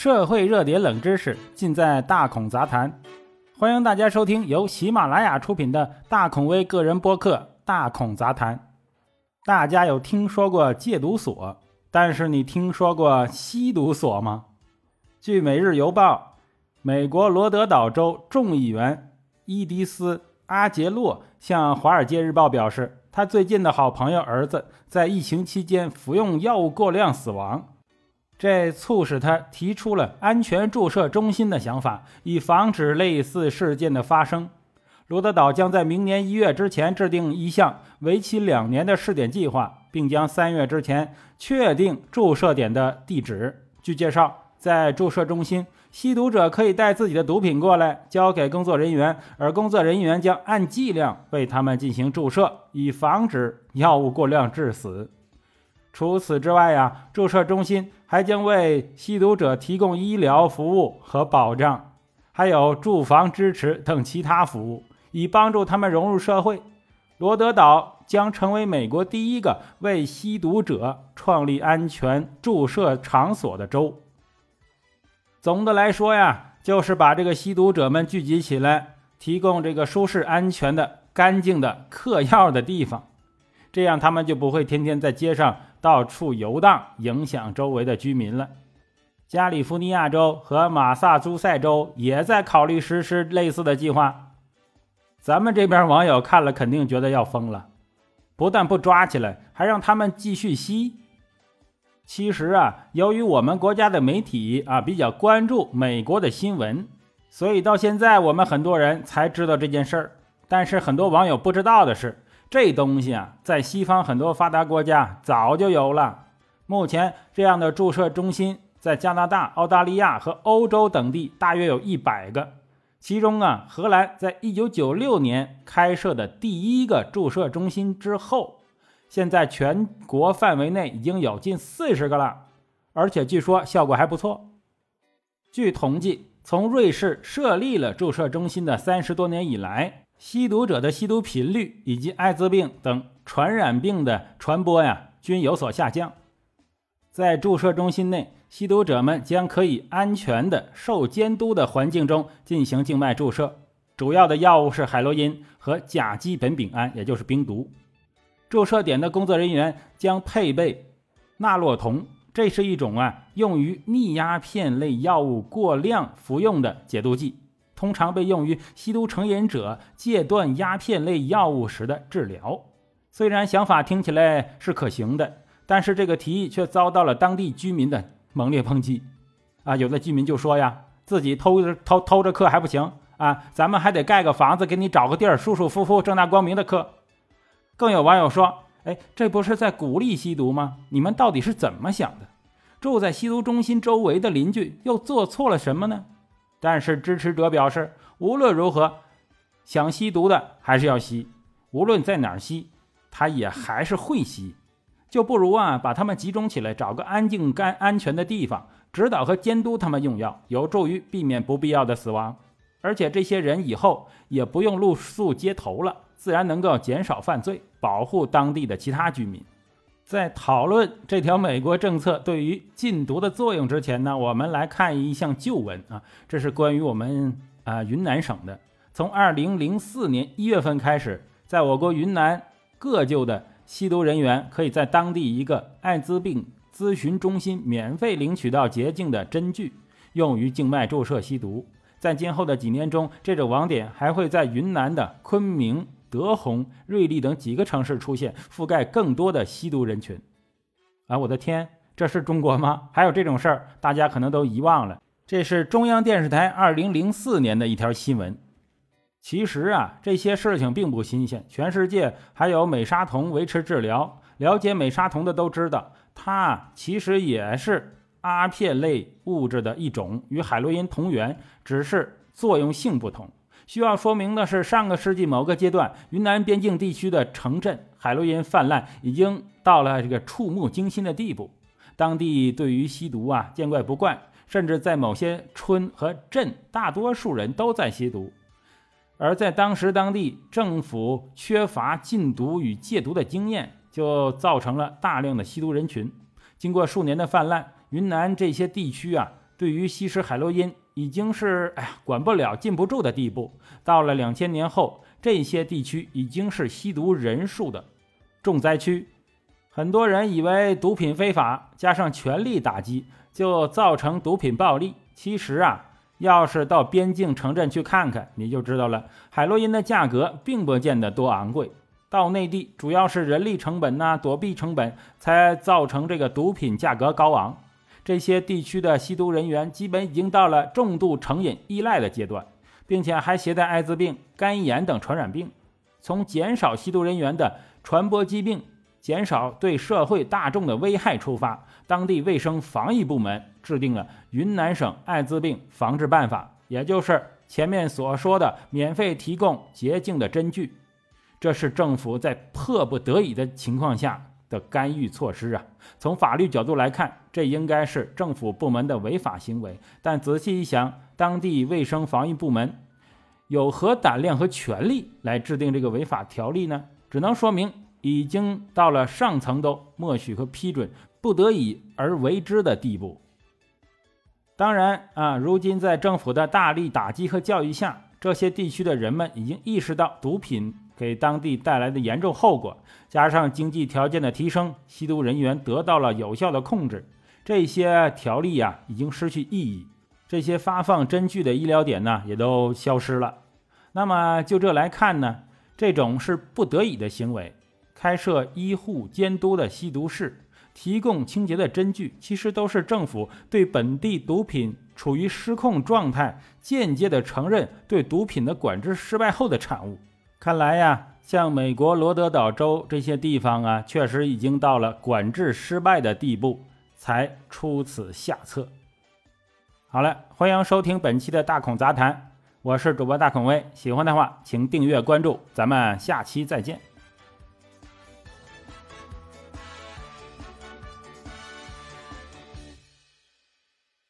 社会热点冷知识尽在大孔杂谈，欢迎大家收听由喜马拉雅出品的大孔威个人播客《大孔杂谈》。大家有听说过戒毒所，但是你听说过吸毒所吗？据《每日邮报》，美国罗德岛州众议员伊迪丝·阿杰洛向《华尔街日报》表示，他最近的好朋友儿子在疫情期间服用药物过量死亡。这促使他提出了安全注射中心的想法，以防止类似事件的发生。罗德岛将在明年一月之前制定一项为期两年的试点计划，并将三月之前确定注射点的地址。据介绍，在注射中心，吸毒者可以带自己的毒品过来，交给工作人员，而工作人员将按剂量为他们进行注射，以防止药物过量致死。除此之外呀，注射中心还将为吸毒者提供医疗服务和保障，还有住房支持等其他服务，以帮助他们融入社会。罗德岛将成为美国第一个为吸毒者创立安全注射场所的州。总的来说呀，就是把这个吸毒者们聚集起来，提供这个舒适、安全的、干净的嗑药的地方，这样他们就不会天天在街上。到处游荡，影响周围的居民了。加利福尼亚州和马萨诸塞州也在考虑实施类似的计划。咱们这边网友看了肯定觉得要疯了，不但不抓起来，还让他们继续吸。其实啊，由于我们国家的媒体啊比较关注美国的新闻，所以到现在我们很多人才知道这件事儿。但是很多网友不知道的是。这东西啊，在西方很多发达国家早就有了。目前，这样的注射中心在加拿大、澳大利亚和欧洲等地大约有一百个。其中啊，荷兰在一九九六年开设的第一个注射中心之后，现在全国范围内已经有近四十个了，而且据说效果还不错。据统计，从瑞士设立了注射中心的三十多年以来。吸毒者的吸毒频率以及艾滋病等传染病的传播呀，均有所下降。在注射中心内，吸毒者们将可以安全的受监督的环境中进行静脉注射。主要的药物是海洛因和甲基苯丙胺，也就是冰毒。注射点的工作人员将配备纳洛酮，这是一种啊用于逆鸦片类药物过量服用的解毒剂。通常被用于吸毒成瘾者戒断鸦片类药物时的治疗。虽然想法听起来是可行的，但是这个提议却遭到了当地居民的猛烈抨击。啊，有的居民就说呀，自己偷着偷偷着嗑还不行啊，咱们还得盖个房子给你找个地儿，舒舒服服、正大光明的嗑。更有网友说，哎，这不是在鼓励吸毒吗？你们到底是怎么想的？住在吸毒中心周围的邻居又做错了什么呢？但是支持者表示，无论如何，想吸毒的还是要吸，无论在哪儿吸，他也还是会吸，就不如啊把他们集中起来，找个安静、干安全的地方，指导和监督他们用药，有助于避免不必要的死亡。而且这些人以后也不用露宿街头了，自然能够减少犯罪，保护当地的其他居民。在讨论这条美国政策对于禁毒的作用之前呢，我们来看一项旧闻啊，这是关于我们啊云南省的。从二零零四年一月份开始，在我国云南各就的吸毒人员可以在当地一个艾滋病咨询中心免费领取到洁净的针具，用于静脉注射吸毒。在今后的几年中，这种网点还会在云南的昆明。德宏、瑞丽等几个城市出现，覆盖更多的吸毒人群。啊，我的天，这是中国吗？还有这种事儿？大家可能都遗忘了。这是中央电视台2004年的一条新闻。其实啊，这些事情并不新鲜，全世界还有美沙酮维持治疗。了解美沙酮的都知道，它其实也是阿片类物质的一种，与海洛因同源，只是作用性不同。需要说明的是，上个世纪某个阶段，云南边境地区的城镇海洛因泛滥已经到了这个触目惊心的地步。当地对于吸毒啊见怪不怪，甚至在某些村和镇，大多数人都在吸毒。而在当时，当地政府缺乏禁毒与戒毒的经验，就造成了大量的吸毒人群。经过数年的泛滥，云南这些地区啊。对于吸食海洛因已经是哎呀管不了、禁不住的地步。到了两千年后，这些地区已经是吸毒人数的重灾区。很多人以为毒品非法，加上全力打击，就造成毒品暴利。其实啊，要是到边境城镇去看看，你就知道了。海洛因的价格并不见得多昂贵。到内地，主要是人力成本呐、躲避成本，才造成这个毒品价格高昂。这些地区的吸毒人员基本已经到了重度成瘾依赖的阶段，并且还携带艾滋病、肝炎等传染病。从减少吸毒人员的传播疾病、减少对社会大众的危害出发，当地卫生防疫部门制定了《云南省艾滋病防治办法》，也就是前面所说的免费提供洁净的针具。这是政府在迫不得已的情况下。的干预措施啊，从法律角度来看，这应该是政府部门的违法行为。但仔细一想，当地卫生防疫部门有何胆量和权力来制定这个违法条例呢？只能说明已经到了上层都默许和批准、不得已而为之的地步。当然啊，如今在政府的大力打击和教育下，这些地区的人们已经意识到毒品。给当地带来的严重后果，加上经济条件的提升，吸毒人员得到了有效的控制。这些条例啊，已经失去意义。这些发放针具的医疗点呢，也都消失了。那么就这来看呢，这种是不得已的行为。开设医护监督的吸毒室，提供清洁的针具，其实都是政府对本地毒品处于失控状态，间接的承认对毒品的管制失败后的产物。看来呀，像美国罗德岛州这些地方啊，确实已经到了管制失败的地步，才出此下策。好了，欢迎收听本期的大孔杂谈，我是主播大孔威，喜欢的话请订阅关注，咱们下期再见。